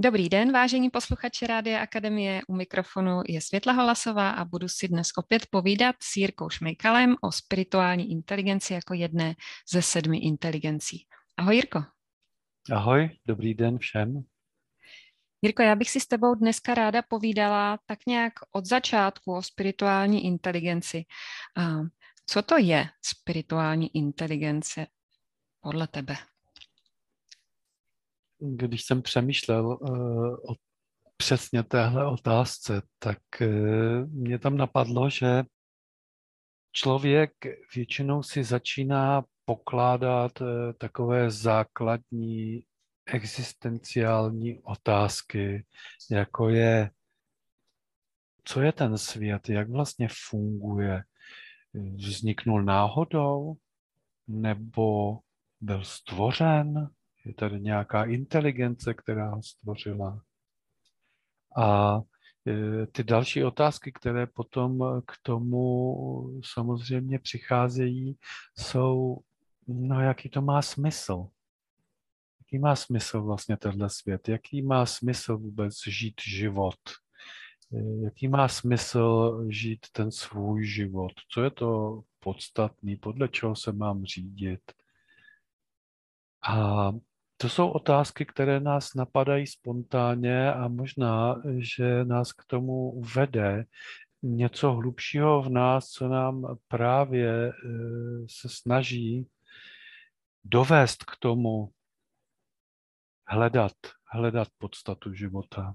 Dobrý den, vážení posluchači Rádia Akademie. U mikrofonu je Světla Holasová a budu si dnes opět povídat s Jirkou Šmejkalem o spirituální inteligenci jako jedné ze sedmi inteligencí. Ahoj Jirko. Ahoj, dobrý den všem. Jirko, já bych si s tebou dneska ráda povídala tak nějak od začátku o spirituální inteligenci. Co to je spirituální inteligence podle tebe? Když jsem přemýšlel uh, o přesně téhle otázce, tak uh, mě tam napadlo, že člověk většinou si začíná pokládat uh, takové základní existenciální otázky, jako je, co je ten svět, jak vlastně funguje, vzniknul náhodou, nebo byl stvořen, je tady nějaká inteligence, která ho stvořila. A e, ty další otázky, které potom k tomu samozřejmě přicházejí, jsou, no jaký to má smysl. Jaký má smysl vlastně tenhle svět? Jaký má smysl vůbec žít život? E, jaký má smysl žít ten svůj život? Co je to podstatný? Podle čeho se mám řídit? A to jsou otázky, které nás napadají spontánně a možná, že nás k tomu vede něco hlubšího v nás, co nám právě eh, se snaží dovést k tomu hledat, hledat podstatu života.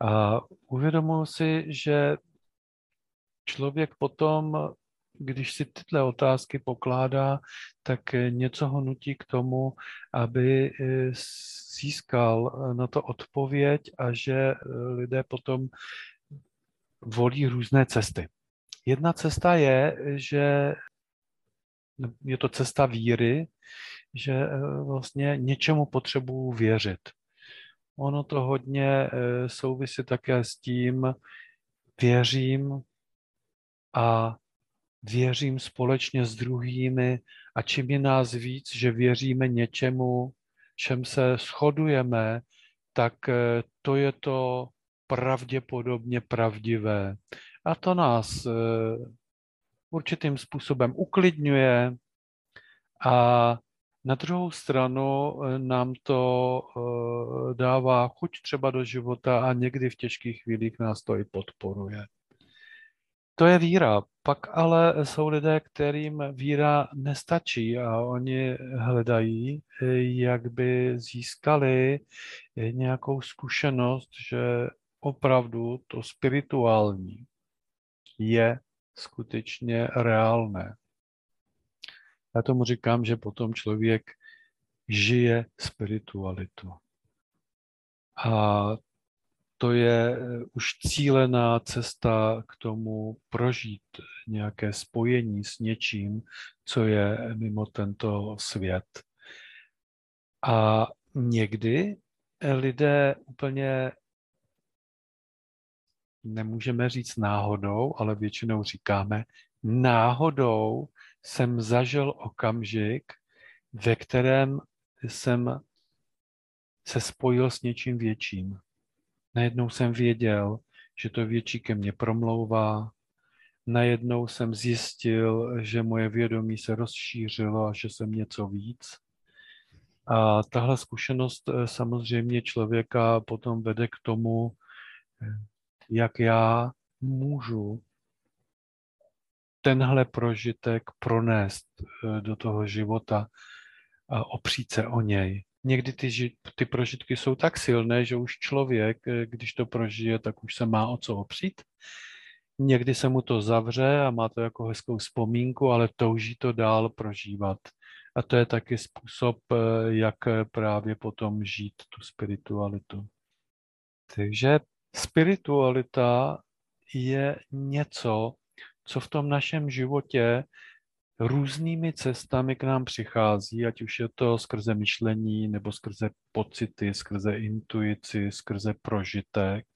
A uvědomuji si, že člověk potom když si tyhle otázky pokládá, tak eh, něco ho nutí k tomu, aby eh, získal eh, na to odpověď a že lidé potom volí různé cesty. Jedna cesta je, že je to cesta víry, že vlastně něčemu potřebuju věřit. Ono to hodně souvisí také s tím, věřím a věřím společně s druhými a čím je nás víc, že věříme něčemu, čem se shodujeme, tak eh, to je to pravděpodobně pravdivé. A to nás eh, určitým způsobem uklidňuje a na druhou stranu eh, nám to dává chuť třeba do života a někdy v těžkých chvílích nás to i podporuje. To je víra. Pak ale jsou lidé, kterým víra nestačí a oni hledají, jak by získali nějakou zkušenost, že opravdu to spirituální je skutečně reálné. Já tomu říkám, že potom člověk žije spiritualitu. A to je eh, už cílená cesta k tomu prožít nějaké spojení s něčím, co je mimo tento svět. A někdy lidé úplně nemůžeme říct náhodou, ale většinou říkáme, náhodou jsem zažil okamžik, ve kterém jsem se spojil s něčím větším. Najednou jsem věděl, že to větší ke mně promlouvá. Najednou jsem zjistil, že moje vědomí se rozšířilo a že jsem něco víc. A tahle zkušenost eh, samozřejmě člověka potom vede k tomu, eh, jak já můžu tenhle prožitek pronést eh, do toho života a opřít se o něj někdy ty, ty prožitky jsou tak silné, že už člověk, eh, když to prožije, tak už se má o co opřít. Někdy se mu to zavře a má to jako hezkou vzpomínku, ale touží to dál prožívat. A to je taky způsob, eh, jak právě potom žít tu spiritualitu. Takže spiritualita je něco, co v tom našem životě různými cestami k nám přichází, ať už je to skrze myšlení, nebo skrze pocity, skrze intuici, skrze prožitek.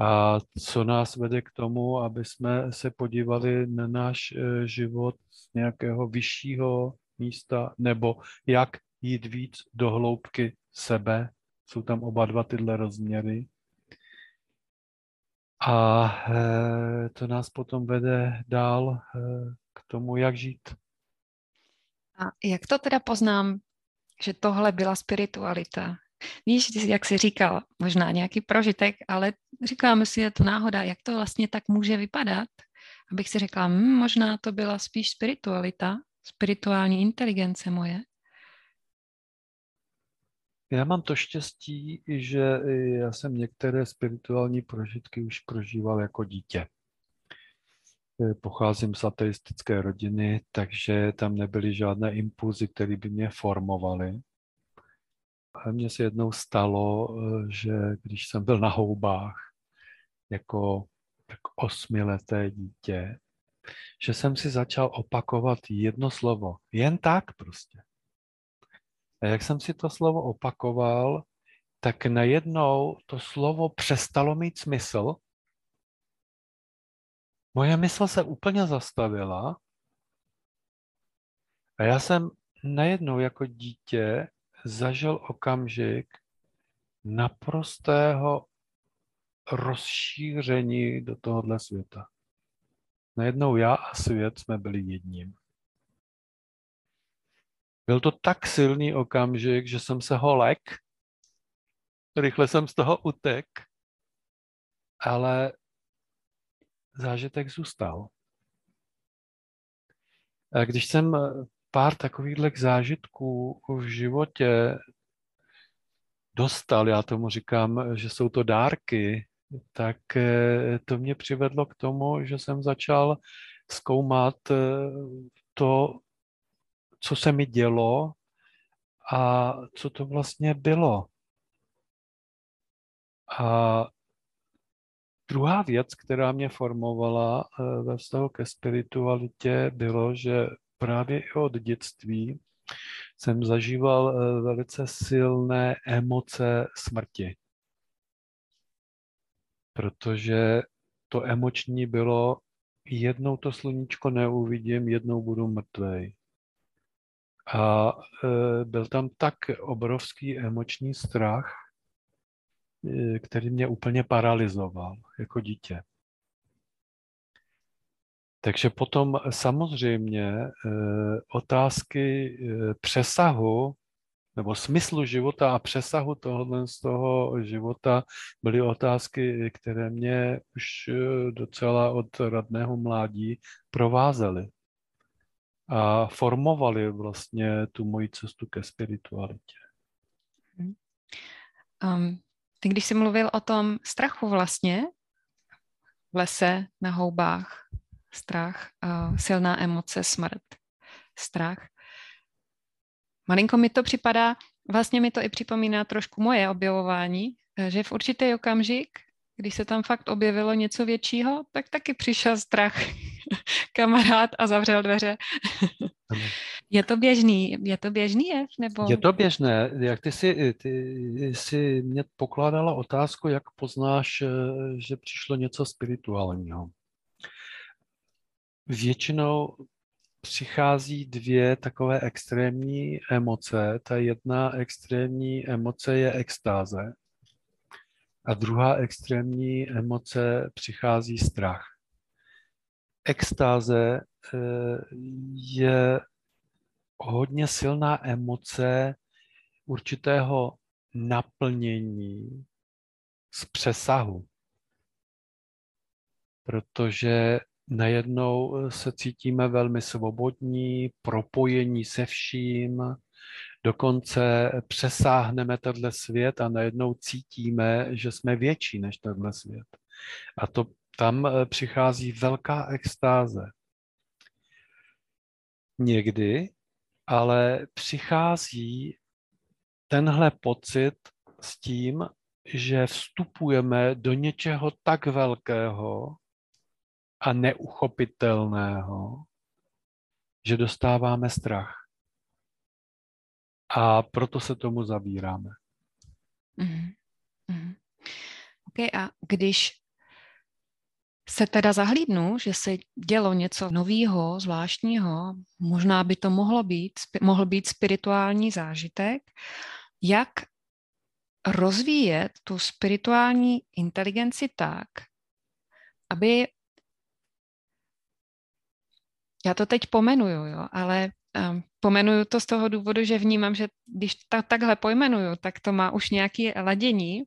A co nás vede k tomu, aby jsme se podívali na náš e, život z nějakého vyššího místa, nebo jak jít víc do hloubky sebe. Jsou tam oba dva tyhle rozměry. A eh, to nás potom vede dál eh, k tomu, jak žít. A jak to teda poznám, že tohle byla spiritualita? Víš, jak jsi říkal, možná nějaký prožitek, ale říkáme si, je to náhoda, jak to vlastně tak může vypadat, abych si řekla, hm, možná to byla spíš spiritualita, spirituální inteligence moje. Já mám to štěstí, že já jsem některé spirituální prožitky už prožíval jako dítě. Pocházím z ateistické rodiny, takže tam nebyly žádné impulzy, které by mě formovaly. A mně se jednou stalo, že když jsem byl na houbách jako tak osmileté dítě, že jsem si začal opakovat jedno slovo. Jen tak prostě. A jak jsem si to slovo opakoval, tak najednou to slovo přestalo mít smysl. Moje mysl se úplně zastavila a já jsem najednou jako dítě zažil okamžik naprostého rozšíření do tohohle světa. Najednou já a svět jsme byli jedním. Byl to tak silný okamžik, že jsem se ho lek, rychle jsem z toho utek, ale zážitek zůstal. A když jsem pár takovýchhle zážitků v životě dostal, já tomu říkám, že jsou to dárky, tak eh, to mě přivedlo k tomu, že jsem začal zkoumat eh, to, co se mi dělo a co to vlastně bylo. A druhá věc, která mě formovala eh, ve vztahu ke spiritualitě, bylo, že právě i od dětství jsem zažíval velice silné emoce smrti protože to emoční bylo, jednou to sluníčko neuvidím, jednou budu mrtvej. A e, byl tam tak obrovský emoční strach, e, který mě úplně paralizoval jako dítě. Takže potom samozřejmě e, otázky přesahu nebo smyslu života a přesahu tohohle z toho života byly otázky, které mě už docela od radného mládí provázely a formovaly vlastně tu moji cestu ke spiritualitě. Um, ty když jsi mluvil o tom strachu vlastně, v lese, na houbách, strach, uh, silná emoce, smrt, strach, Malinko mi to připadá, vlastně mi to i připomíná trošku moje objevování, eh, že v určitý okamžik, když se tam fakt objevilo něco většího, tak taky přišel strach kamarád a zavřel dveře. je to běžný, je to běžný jev? Nebo... Je to běžné. Jak ty si, ty si mě pokládala otázku, jak poznáš, eh, že přišlo něco spirituálního. Většinou přichází dvě takové extrémní emoce. Ta jedna extrémní emoce je extáze a druhá extrémní emoce přichází strach. Extáze eh, je hodně silná emoce určitého naplnění z přesahu. Protože najednou se cítíme velmi svobodní, propojení se vším, dokonce přesáhneme tenhle svět a najednou cítíme, že jsme větší než tenhle svět. A to tam eh, přichází velká extáze. Někdy ale přichází tenhle pocit s tím, že vstupujeme do něčeho tak velkého, a neuchopitelného, že dostáváme strach. A proto se tomu zabíráme. Mm-hmm. mm-hmm. OK, a když se teda zahlídnu, že se dělo něco nového, zvláštního, možná by to mohlo být, mohl být spirituální zážitek, jak rozvíjet tu spirituální inteligenci tak, aby já to teď pomenuju, jo, ale pomenuju to z toho důvodu, že vnímám, že když to takhle pojmenuju, tak to má už nějaké ladění,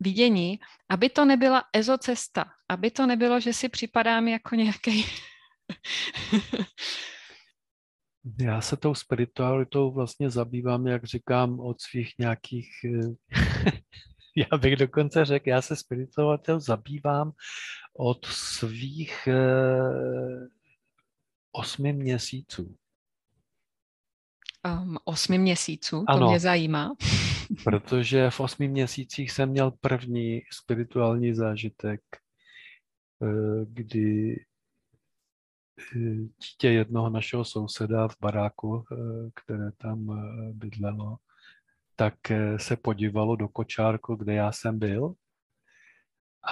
vidění, aby to nebyla ezocesta, aby to nebylo, že si připadám jako nějaký Já se tou spiritualitou vlastně zabývám, jak říkám, od svých nějakých, eh, já bych dokonce řekl, já se spiritualitou zabývám od svých eh, osmi měsíců. Um, osmi měsíců, to ano, mě zajímá. protože v osmi měsících jsem měl první spirituální zážitek, eh, kdy dítě jednoho našeho souseda v baráku, eh, které tam eh, bydlelo, tak eh, se podívalo do kočárku, kde já jsem byl.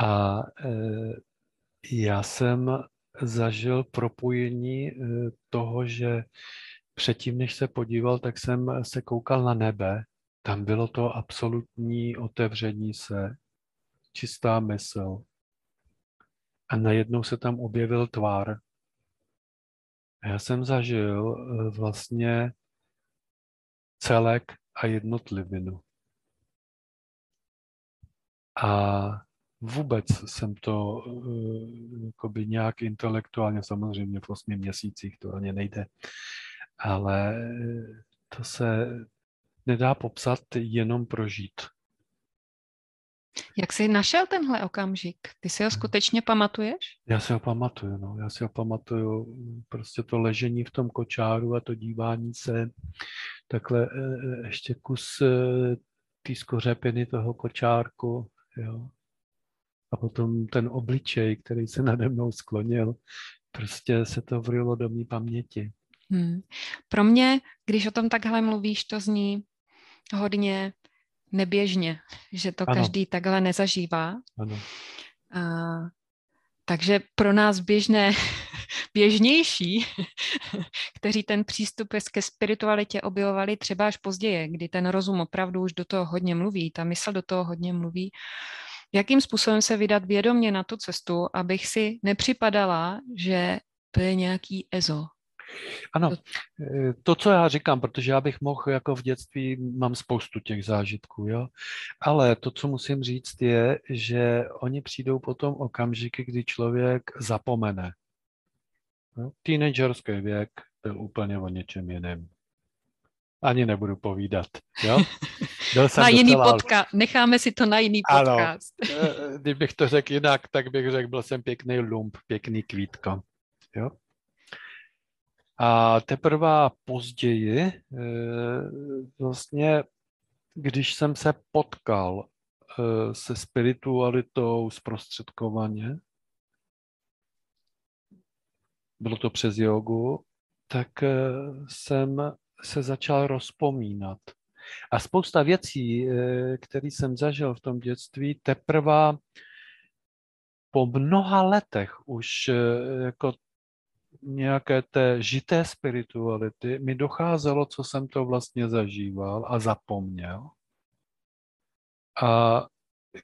A já jsem zažil propojení toho, že předtím, než se podíval, tak jsem se koukal na nebe. Tam bylo to absolutní otevření se, čistá mysl. A najednou se tam objevil tvár já jsem zažil eh, vlastně celek a jednotlivinu. A vůbec jsem to eh, jakoby nějak intelektuálně, samozřejmě v osmi měsících to ani nejde, ale to se nedá popsat, jenom prožít. Jak jsi našel tenhle okamžik? Ty si ho hmm. skutečně pamatuješ? Já si ho pamatuju, no. Já si ho pamatuju. Prostě to ležení v tom kočáru a to dívání se. Takhle e, e, ještě kus e, té skořepiny toho kočárku, jo. A potom ten obličej, který se nade mnou sklonil, prostě se to vrilo do mý paměti. Hmm. Pro mě, když o tom takhle mluvíš, to zní hodně neběžně, že to ano. každý takhle nezažívá. Ano. A, takže pro nás běžné, běžnější, kteří ten přístup ke spiritualitě objevovali třeba až později, kdy ten rozum opravdu už do toho hodně mluví, ta mysl do toho hodně mluví, jakým způsobem se vydat vědomě na tu cestu, abych si nepřipadala, že to je nějaký EZO, ano, eh, to, co já říkám, protože já bych mohl jako v dětství, mám spoustu těch zážitků, jo, ale to, co musím říct, je, že oni přijdou potom okamžiky, kdy člověk zapomene. No, teenagerský věk byl úplně o něčem jiném. Ani nebudu povídat. Jo? Byl jsem na jiný podcast. Necháme si to na jiný podcast. Ano. Eh, kdybych to řekl jinak, tak bych řekl, byl jsem pěkný lump, pěkný kvítko. Jo? A teprve později, eh, vlastně, když jsem se potkal eh, se spiritualitou zprostředkovaně, bylo to přes jogu, tak eh, jsem se začal rozpomínat. A spousta věcí, které jsem zažil v tom dětství, teprve po mnoha letech už jako nějaké té žité spirituality mi docházelo, co jsem to vlastně zažíval a zapomněl. A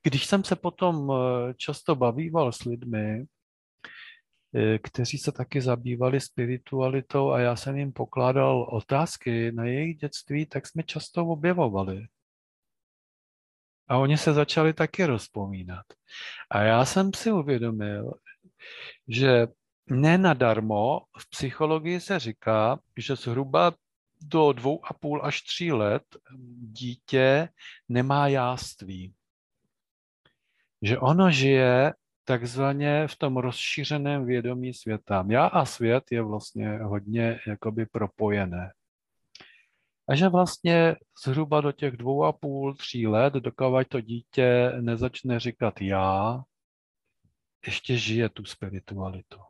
když jsem se potom eh, často bavíval s lidmi, eh, kteří se taky zabývali spiritualitou a já jsem jim pokládal otázky na jejich dětství, tak jsme často objevovali. A oni se začali taky rozpomínat. A já jsem si uvědomil, že Nenadarmo v psychologii se říká, že zhruba do dvou a půl až tří let dítě nemá jáství. Že ono žije takzvaně v tom rozšířeném vědomí světa. Já a svět je vlastně hodně jakoby propojené. A že vlastně zhruba do těch dvou a půl, tří let, dokud to dítě nezačne říkat já, ještě žije tu spiritualitu.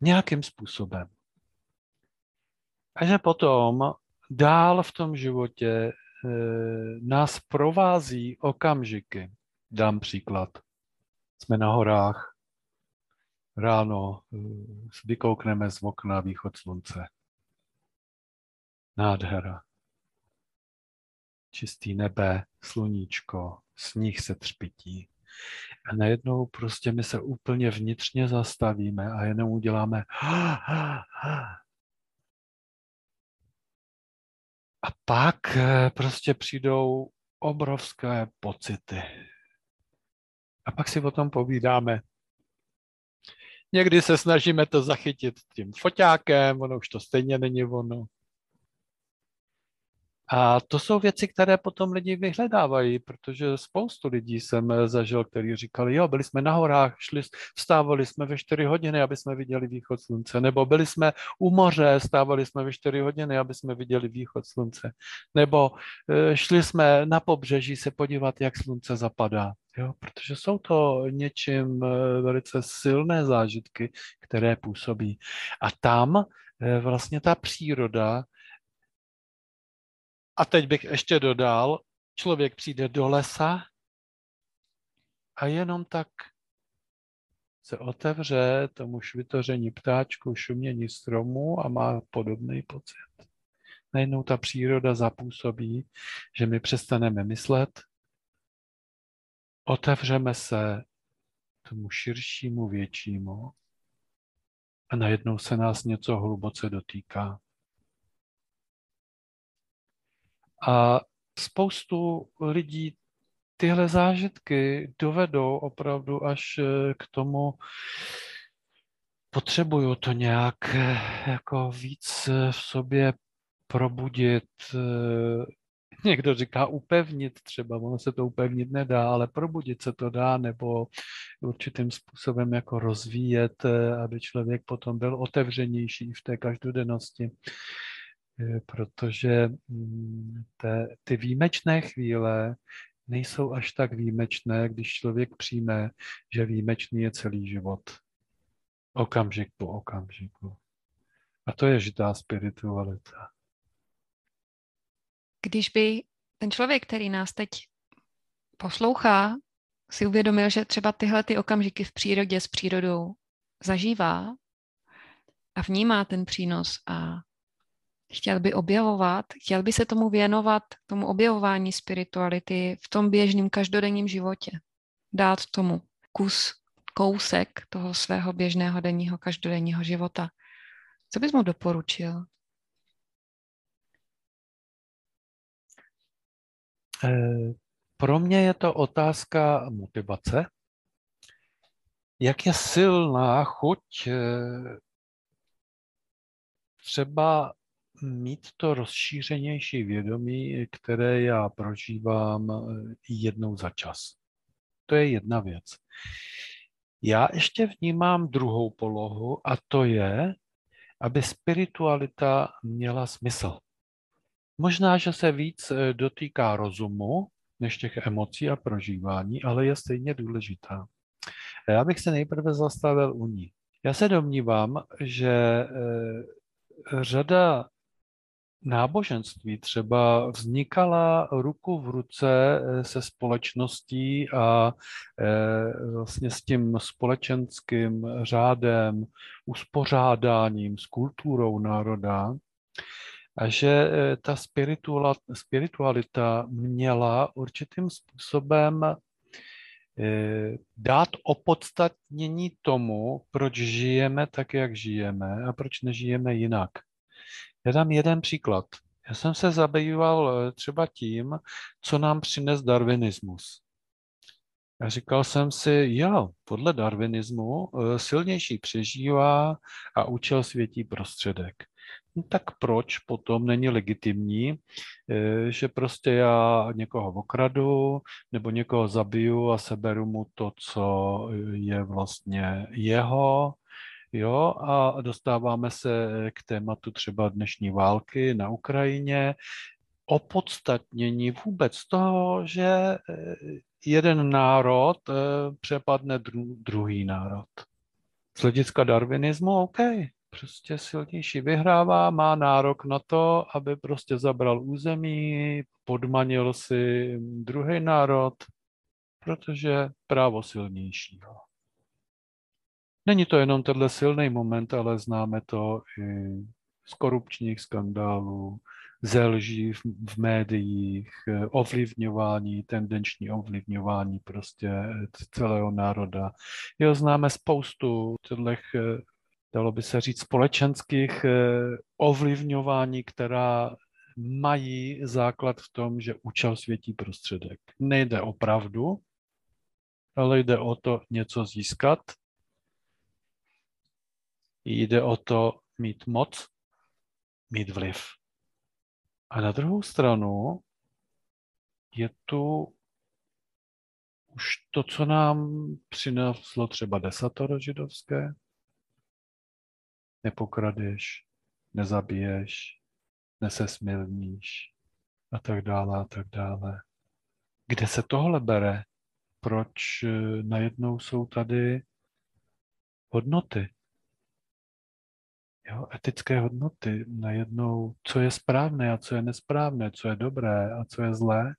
Nějakým způsobem. A že potom dál v tom životě e, nás provází okamžiky. Dám příklad. Jsme na horách, ráno e, vykoukneme z okna východ slunce. Nádhera. čistý nebe, sluníčko, sníh se třpití. A najednou prostě my se úplně vnitřně zastavíme a jenom uděláme a pak eh, prostě přijdou obrovské pocity. A pak si o tom povídáme. Někdy se snažíme to zachytit tím foťákem, ono už to stejně není ono. A to jsou věci, které potom lidi vyhledávají, protože spoustu lidí jsem zažil, kteří říkali, jo, byli jsme na horách, šli, vstávali jsme ve 4 hodiny, aby jsme viděli východ slunce, nebo byli jsme u moře, stávali jsme ve 4 hodiny, aby jsme viděli východ slunce, nebo e, šli jsme na pobřeží se podívat, jak slunce zapadá. Jo, protože jsou to něčím e, velice silné zážitky, které působí. A tam vlastně ta příroda a teď bych ještě dodal, člověk přijde do lesa a jenom tak se otevře tomu švitoření ptáčku, šumění stromů a má podobný pocit. Najednou ta příroda zapůsobí, že my přestaneme myslet, otevřeme se tomu širšímu, většímu a najednou se nás něco hluboce dotýká. A spoustu lidí tyhle zážitky dovedou opravdu až eh, k tomu, potřebuju to nějak eh, jako víc eh, v sobě probudit, někdo říká upevnit třeba, ono se to upevnit nedá, ale probudit se to dá, nebo určitým způsobem jako rozvíjet, aby člověk potom byl otevřenější v té každodennosti. Eh, protože mm, te, ty výjimečné chvíle nejsou až tak výjimečné, když člověk přijme, že výjimečný je celý život. Okamžik po okamžiku. A to je žitá spiritualita. Když by ten člověk, který nás teď poslouchá, si uvědomil, že třeba tyhle ty okamžiky v přírodě s přírodou zažívá a vnímá ten přínos a chtěl by objevovat, chtěl by se tomu věnovat, tomu objevování spirituality v tom běžném každodenním životě. Dát tomu kus, kousek toho svého běžného denního každodenního života. Co bys mu doporučil? Eh, pro mě je to otázka motivace. Jak je silná chuť eh, třeba mít to rozšířenější vědomí, které já prožívám eh, jednou za čas. To je jedna věc. Já ještě vnímám druhou polohu a to je, aby spiritualita měla smysl. Možná, že se víc eh, dotýká rozumu než těch emocí a prožívání, ale je stejně důležitá. Já bych se nejprve zastavil u ní. Já se domnívám, že eh, řada náboženství třeba vznikala ruku v ruce eh, se společností a eh, vlastně s tím společenským řádem, uspořádáním, s kulturou národa, a že eh, ta spiritualita měla určitým způsobem dát opodstatnění tomu, proč žijeme tak, jak žijeme a proč nežijeme jinak. Já dám jeden příklad. Já jsem se zabýval eh, třeba tím, co nám přines darwinismus. A říkal jsem si, jo, podle darwinismu eh, silnější přežívá a účel světí prostředek. No tak proč potom není legitimní, eh, že prostě já někoho okradu nebo někoho zabiju a seberu mu to, co je vlastně jeho, Jo, a dostáváme se k tématu třeba dnešní války na Ukrajině, opodstatnění vůbec toho, že eh, jeden národ eh, přepadne dru- druhý národ. Z hlediska darwinismu, OK, prostě silnější vyhrává, má nárok na to, aby prostě zabral území, podmanil si druhý národ, protože právo silnějšího. Není to jenom tenhle silný moment, ale známe to i z korupčních skandálů, ze lží v, v médiích, ovlivňování, tendenční ovlivňování prostě celého národa. Jo, známe spoustu těchto, dalo by se říct, společenských ovlivňování, která mají základ v tom, že účel světí prostředek. Nejde o pravdu, ale jde o to něco získat. Jde o to mít moc, mít vliv. A na druhou stranu je tu už to, co nám přineslo třeba desatoro židovské. Nepokradeš, nezabiješ, nesesmilníš a tak dále a tak dále. Kde se tohle bere? Proč eh, najednou jsou tady hodnoty? Jo, etické hodnoty, najednou, co je správné a co je nesprávné, co je dobré a co je zlé,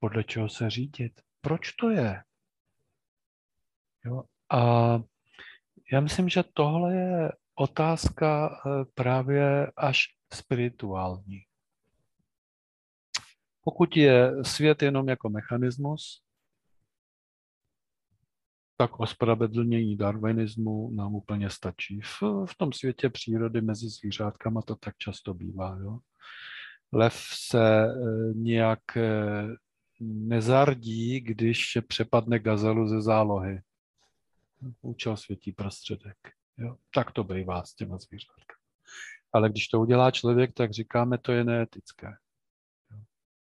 podle čeho se řídit. Proč to je? Jo, a já myslím, že tohle je otázka eh, právě až spirituální. Pokud je svět jenom jako mechanismus, tak ospravedlnění darwinismu nám úplně stačí. V, v tom světě přírody mezi zvířátkama to tak často bývá. Jo? Lev se e, nějak e, nezardí, když přepadne gazelu ze zálohy. Účel světí prostředek. Jo? Tak to bývá s těma zvířátkami. Ale když to udělá člověk, tak říkáme, to je neetické.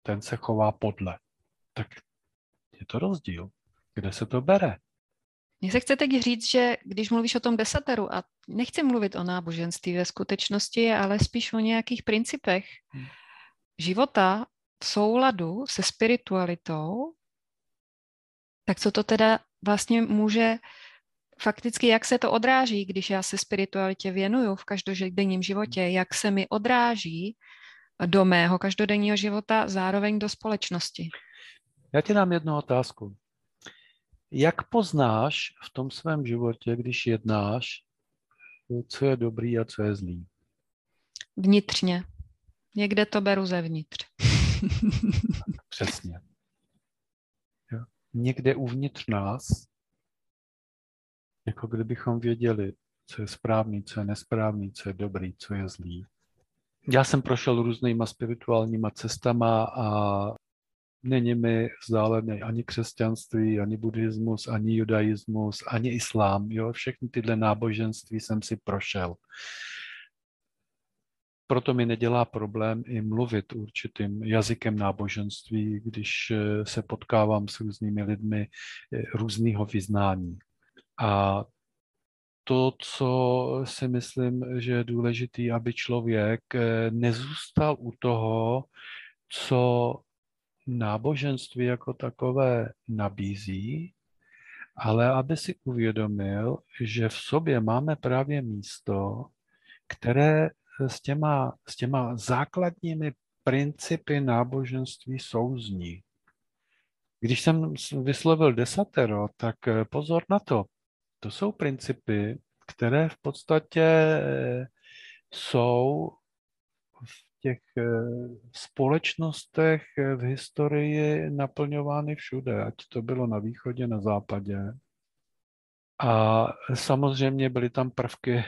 Ten se chová podle. Tak je to rozdíl. Kde se to bere? Mně se chce teď říct, že když mluvíš o tom desateru, a nechci mluvit o náboženství ve skutečnosti, ale spíš o nějakých principech hmm. života v souladu se spiritualitou, tak co to teda vlastně může fakticky, jak se to odráží, když já se spiritualitě věnuju v každodenním životě, jak se mi odráží do mého každodenního života, zároveň do společnosti. Já ti dám jednu otázku. Jak poznáš v tom svém životě, když jednáš, co je dobrý a co je zlý? Vnitřně. Někde to beru zevnitř. Přesně. Jo. Někde uvnitř nás, jako kdybychom věděli, co je správný, co je nesprávný, co je dobrý, co je zlý. Já jsem prošel různýma spirituálníma cestama a není mi vzdálený ani křesťanství, ani buddhismus, ani judaismus, ani islám. Jo? Všechny tyhle náboženství jsem si prošel. Proto mi nedělá problém i mluvit určitým jazykem náboženství, když eh, se potkávám s různými lidmi eh, různého vyznání. A to, co si myslím, že je důležité, aby člověk eh, nezůstal u toho, co náboženství jako takové nabízí, ale aby si uvědomil, že v sobě máme právě místo, které s těma, s těma základními principy náboženství souzní. Když jsem vyslovil desatero, tak pozor na to. To jsou principy, které v podstatě jsou těch eh, společnostech eh, v historii naplňovány všude, ať to bylo na východě, na západě. A samozřejmě byly tam prvky,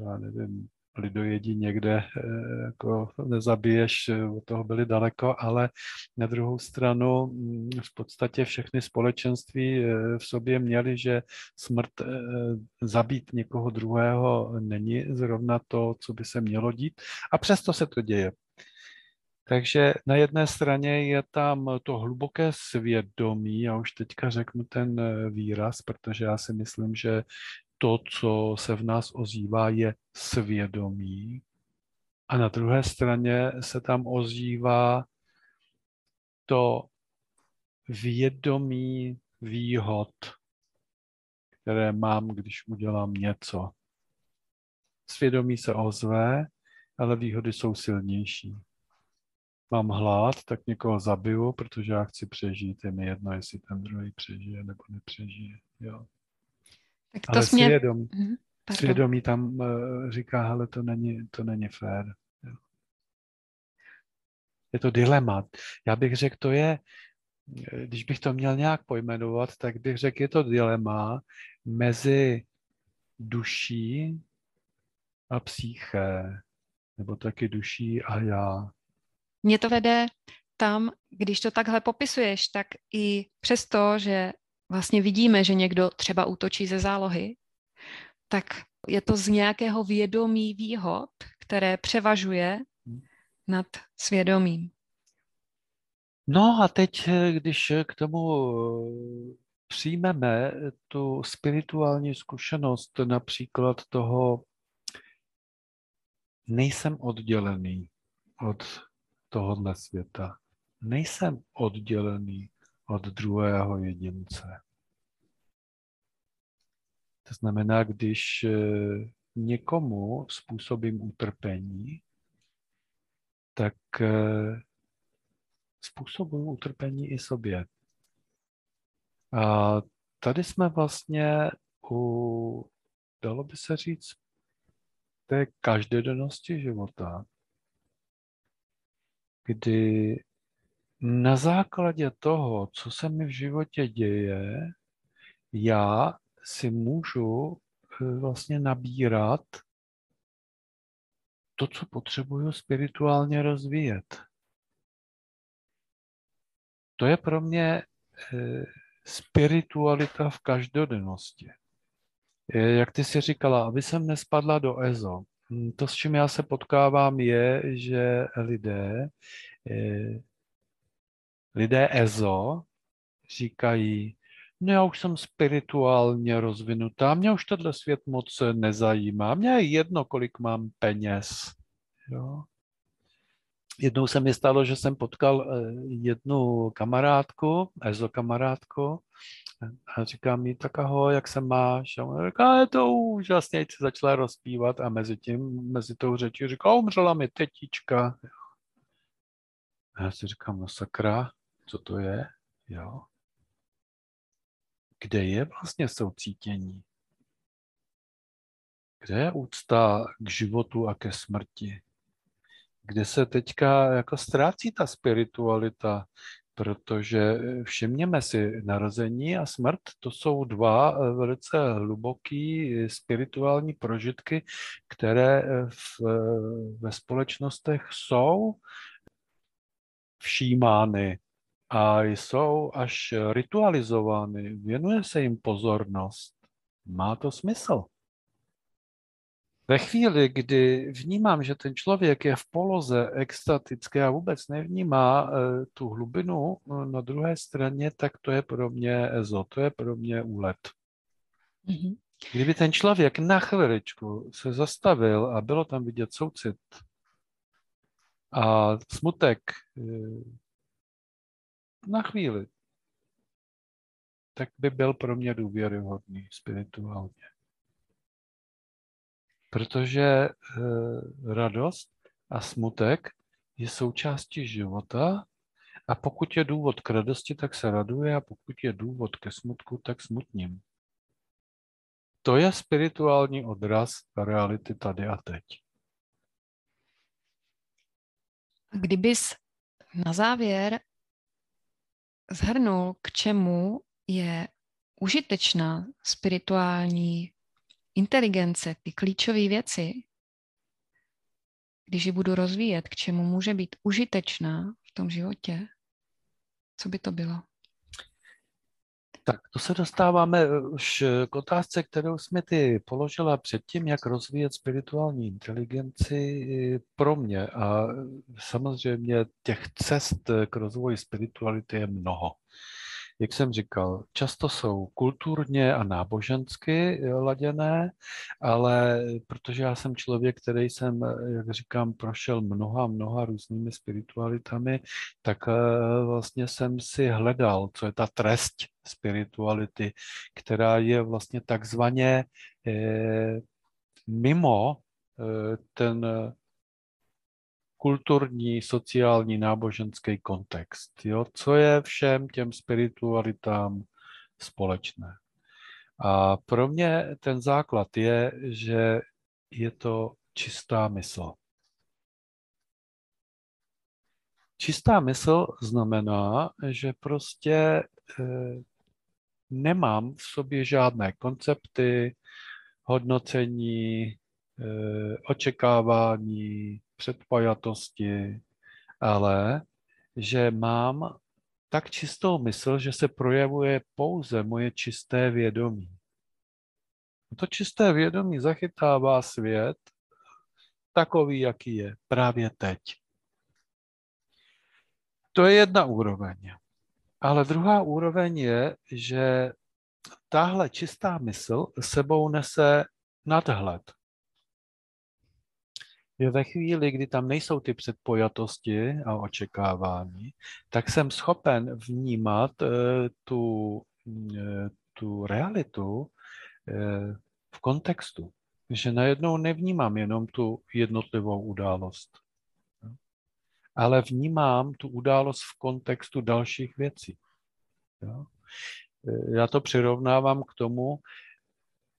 já nevím, lidojedí někde eh, jako nezabiješ, od toho byli daleko, ale na druhou stranu mm, v podstatě všechny společenství eh, v sobě měly, že smrt eh, zabít někoho druhého není zrovna to, co by se mělo dít a přesto se to děje. Takže na jedné straně je tam to hluboké svědomí, já už teďka řeknu ten výraz, protože já si myslím, že to, co se v nás ozývá, je svědomí. A na druhé straně se tam ozývá to vědomí výhod, které mám, když udělám něco. Svědomí se ozve, ale výhody jsou silnější. Mám hlad, tak někoho zabiju, protože já chci přežít. Je mi jedno, jestli ten druhý přežije nebo nepřežije. Jo. Tak to Ale směr... svědomí, mm, svědomí tam uh, říká, ale to není, to není fér. Je to dilema. Já bych řekl, to je, když bych to měl nějak pojmenovat, tak bych řekl, je to dilema mezi duší a psyché, nebo taky duší a já. Mě to vede tam, když to takhle popisuješ, tak i přesto, že vlastně vidíme, že někdo třeba útočí ze zálohy, tak je to z nějakého vědomí výhod, které převažuje nad svědomím. No a teď, když k tomu přijmeme tu spirituální zkušenost například toho, nejsem oddělený od tohohle světa. Nejsem oddělený od druhého jedince. To znamená, když eh, někomu způsobím utrpení, tak eh, způsobuju utrpení i sobě. A tady jsme vlastně u, dalo by se říct, té každodennosti života, kdy na základě toho, co se mi v životě děje, já si můžu eh, vlastně nabírat to, co potřebuju spirituálně rozvíjet. To je pro mě eh, spiritualita v každodennosti. Jak ty si říkala, aby jsem nespadla do EZO. Hm, to, s čím já se potkávám, je, že lidé, eh, lidé EZO říkají, no já už jsem spirituálně rozvinutá, mě už tenhle svět moc nezajímá, mě je jedno, kolik mám peněz. Jo? Jednou se mi stalo, že jsem potkal eh, jednu kamarádku, EZO kamarádku, a říká mi, tak ahoj, jak se máš? A ona říká, je to úžasně, se začala rozpívat a mezi tím, mezi tou řečí říká, umřela mi tetička. A já si říkám, no sakra, co to je? Jo. Kde je vlastně soucítění? Kde je úcta k životu a ke smrti? Kde se teďka jako ztrácí ta spiritualita? protože všimněme si, narození a smrt, to jsou dva eh, velice hluboký eh, spirituální prožitky, které eh, v, ve společnostech jsou všímány a jsou až ritualizovány. Věnuje se jim pozornost. Má to smysl. Ve chvíli, kdy vnímám, že ten člověk je v poloze extatické a vůbec nevnímá eh, tu hlubinu eh, na druhé straně, tak to je pro mě EZO, to je pro mě úlet. Mm-hmm. Kdyby ten člověk na chviličku se zastavil a bylo tam vidět soucit a smutek eh, na chvíli, tak by byl pro mě důvěryhodný spirituálně protože eh, radost a smutek je součástí života a pokud je důvod k radosti, tak se raduje a pokud je důvod ke smutku, tak smutním. To je spirituální odraz reality tady a teď. Kdybys na závěr zhrnul, k čemu je užitečná spirituální inteligence, ty klíčové věci, když ji budu rozvíjet, k čemu může být užitečná v tom životě, co by to bylo? Tak to se dostáváme už k otázce, kterou jsme ty položila předtím, jak rozvíjet spirituální inteligenci pro mě. A samozřejmě těch cest k rozvoji spirituality je mnoho jak jsem říkal, často jsou kulturně a nábožensky eh, laděné, ale protože já jsem člověk, který jsem, eh, jak říkám, prošel mnoha, mnoha různými spiritualitami, tak eh, vlastně jsem si hledal, co je ta trest spirituality, která je vlastně takzvaně mimo ten kulturní, sociální, náboženský kontext. Jo? Co je všem těm spiritualitám společné. A pro mě ten základ je, že je to čistá mysl. Čistá mysl znamená, že prostě eh, nemám v sobě žádné koncepty, hodnocení, eh, očekávání, předpojatosti, ale že mám tak čistou mysl, že se projevuje pouze moje čisté vědomí. To čisté vědomí zachytává svět takový, jaký je právě teď. To je jedna úroveň. Ale druhá úroveň je, že tahle čistá mysl sebou nese nadhled. Je ve chvíli, kdy tam nejsou ty předpojatosti a očekávání, tak jsem schopen vnímat uh, tu, uh, tu realitu uh, v kontextu. Že najednou nevnímám jenom tu jednotlivou událost ale vnímám tu událost v kontextu dalších věcí. Já to přirovnávám k tomu,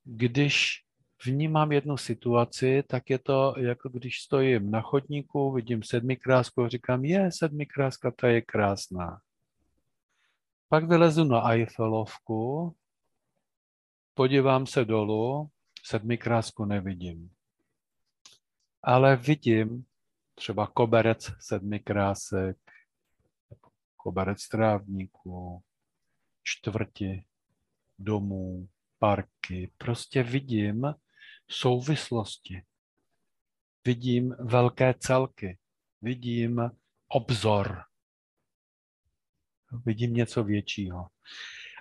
když vnímám jednu situaci, tak je to jako když stojím na chodníku, vidím sedmikrásku a říkám, je, sedmikráska, ta je krásná. Pak vylezu na Eiffelovku, podívám se dolů, sedmikrásku nevidím. Ale vidím třeba koberec sedmi krásek, koberec trávníků, čtvrti domů, parky. Prostě vidím souvislosti. Vidím velké celky. Vidím obzor. Vidím něco většího.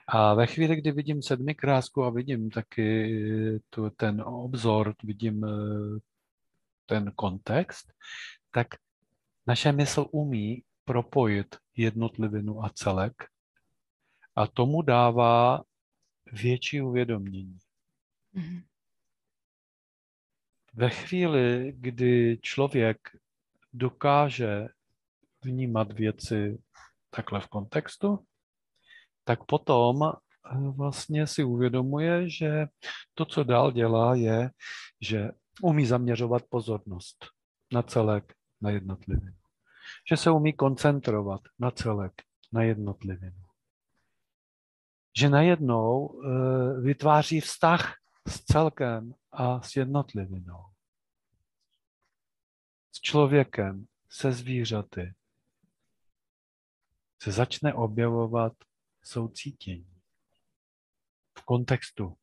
A ve chvíli, kdy vidím sedmi krásku a vidím taky tu, ten obzor, vidím eh, ten kontext, tak naše mysl umí propojit jednotlivinu a celek a tomu dává větší uvědomění. Mm-hmm. Ve chvíli, kdy člověk dokáže vnímat věci takhle v kontextu, tak potom eh, vlastně si uvědomuje, že to, co dál dělá, je, že umí zaměřovat pozornost na celek, na jednotlivinu. Že se umí koncentrovat na celek, na jednotlivinu. Že najednou uh, vytváří vztah s celkem a s jednotlivinou. S člověkem, se zvířaty. Se začne objevovat soucítění v kontextu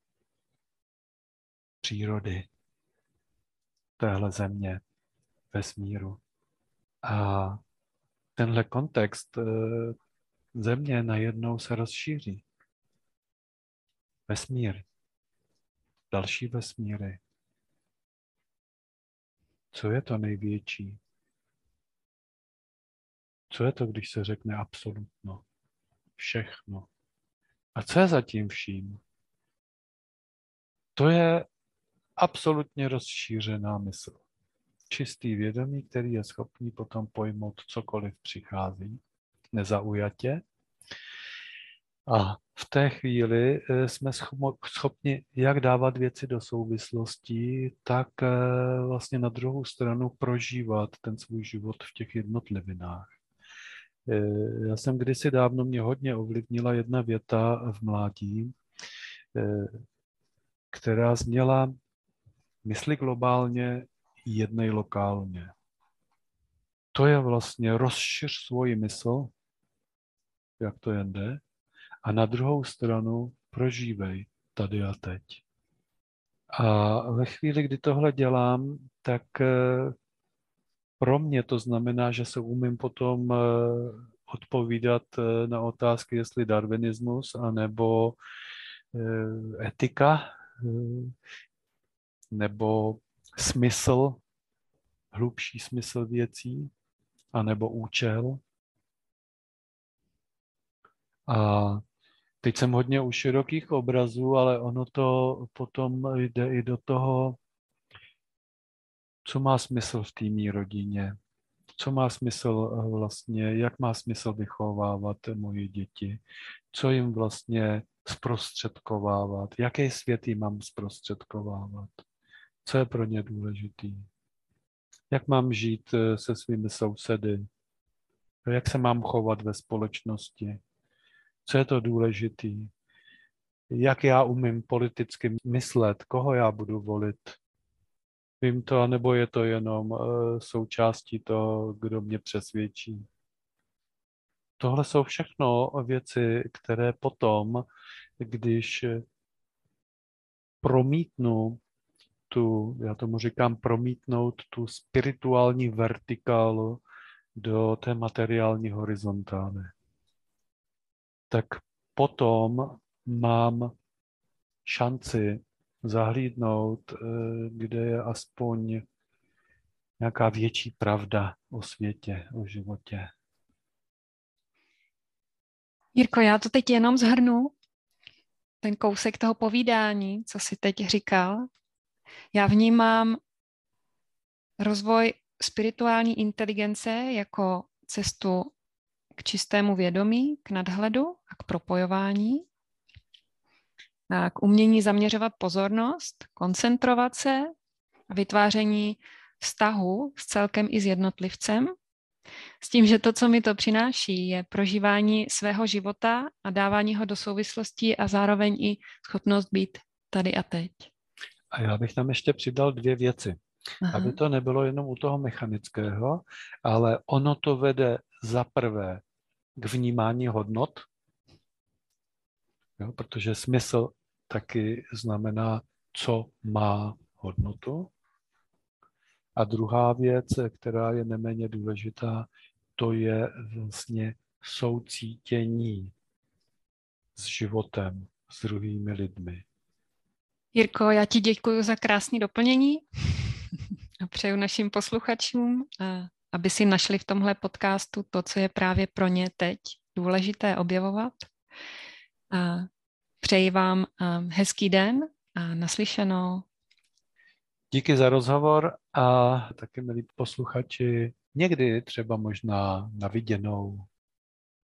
přírody téhle země, vesmíru. A tenhle kontext eh, země najednou se rozšíří. Vesmír. Další vesmíry. Co je to největší? Co je to, když se řekne absolutno? Všechno. A co je zatím vším? To je absolutně rozšířená mysl čistý vědomí, který je schopný potom pojmout cokoliv přichází nezaujatě. A v té chvíli eh, jsme schopni jak dávat věci do souvislostí, tak eh, vlastně na druhou stranu prožívat ten svůj život v těch jednotlivinách. Eh, já jsem kdysi dávno mě hodně ovlivnila jedna věta v mládí, která zněla mysli globálně, jednej lokálně. To je vlastně rozšiř svoji mysl, jak to jen jde, a na druhou stranu prožívej tady a teď. A ve chvíli, kdy tohle dělám, tak eh, pro mě to znamená, že se umím potom eh, odpovídat eh, na otázky, jestli darwinismus anebo etika nebo smysl, hlubší smysl věcí, anebo účel. A teď jsem hodně u širokých obrazů, ale ono to potom jde i do toho, co má smysl v té rodině, co má smysl eh, vlastně, jak má smysl vychovávat moje děti, co jim vlastně zprostředkovávat, jaký svět jim mám zprostředkovávat. Co je pro ně důležitý? Jak mám žít eh, se svými sousedy? Jak se mám chovat ve společnosti? Co je to důležitý? Jak já umím politicky myslet? Koho já budu volit? Vím to, nebo je to jenom uh, součástí toho, kdo mě přesvědčí? Tohle jsou všechno věci, které potom, když promítnu tu, já tomu říkám, promítnout tu spirituální vertikálu do té materiální horizontály. Tak potom mám šanci zahlídnout, eh, kde je aspoň nějaká větší pravda o světě, o životě. Jirko, já to teď jenom zhrnu, ten kousek toho povídání, co si teď říkal. Já vnímám rozvoj spirituální inteligence jako cestu k čistému vědomí, k nadhledu a k propojování, a k umění zaměřovat pozornost, koncentrovat se a vytváření vztahu s celkem i s jednotlivcem, s tím, že to, co mi to přináší, je prožívání svého života a dávání ho do souvislostí a zároveň i schopnost být tady a teď. A já bych tam ještě přidal dvě věci. Aha. Aby to nebylo jenom u toho mechanického, ale ono to vede za prvé k vnímání hodnot, jo, protože smysl taky znamená, co má hodnotu. A druhá věc, která je neméně důležitá, to je vlastně soucítění s životem, s druhými lidmi. Jirko, já ti děkuji za krásné doplnění a přeju našim posluchačům, aby si našli v tomhle podcastu to, co je právě pro ně teď důležité objevovat. A přeji vám hezký den a naslyšenou. Díky za rozhovor a taky milí posluchači, někdy třeba možná na viděnou.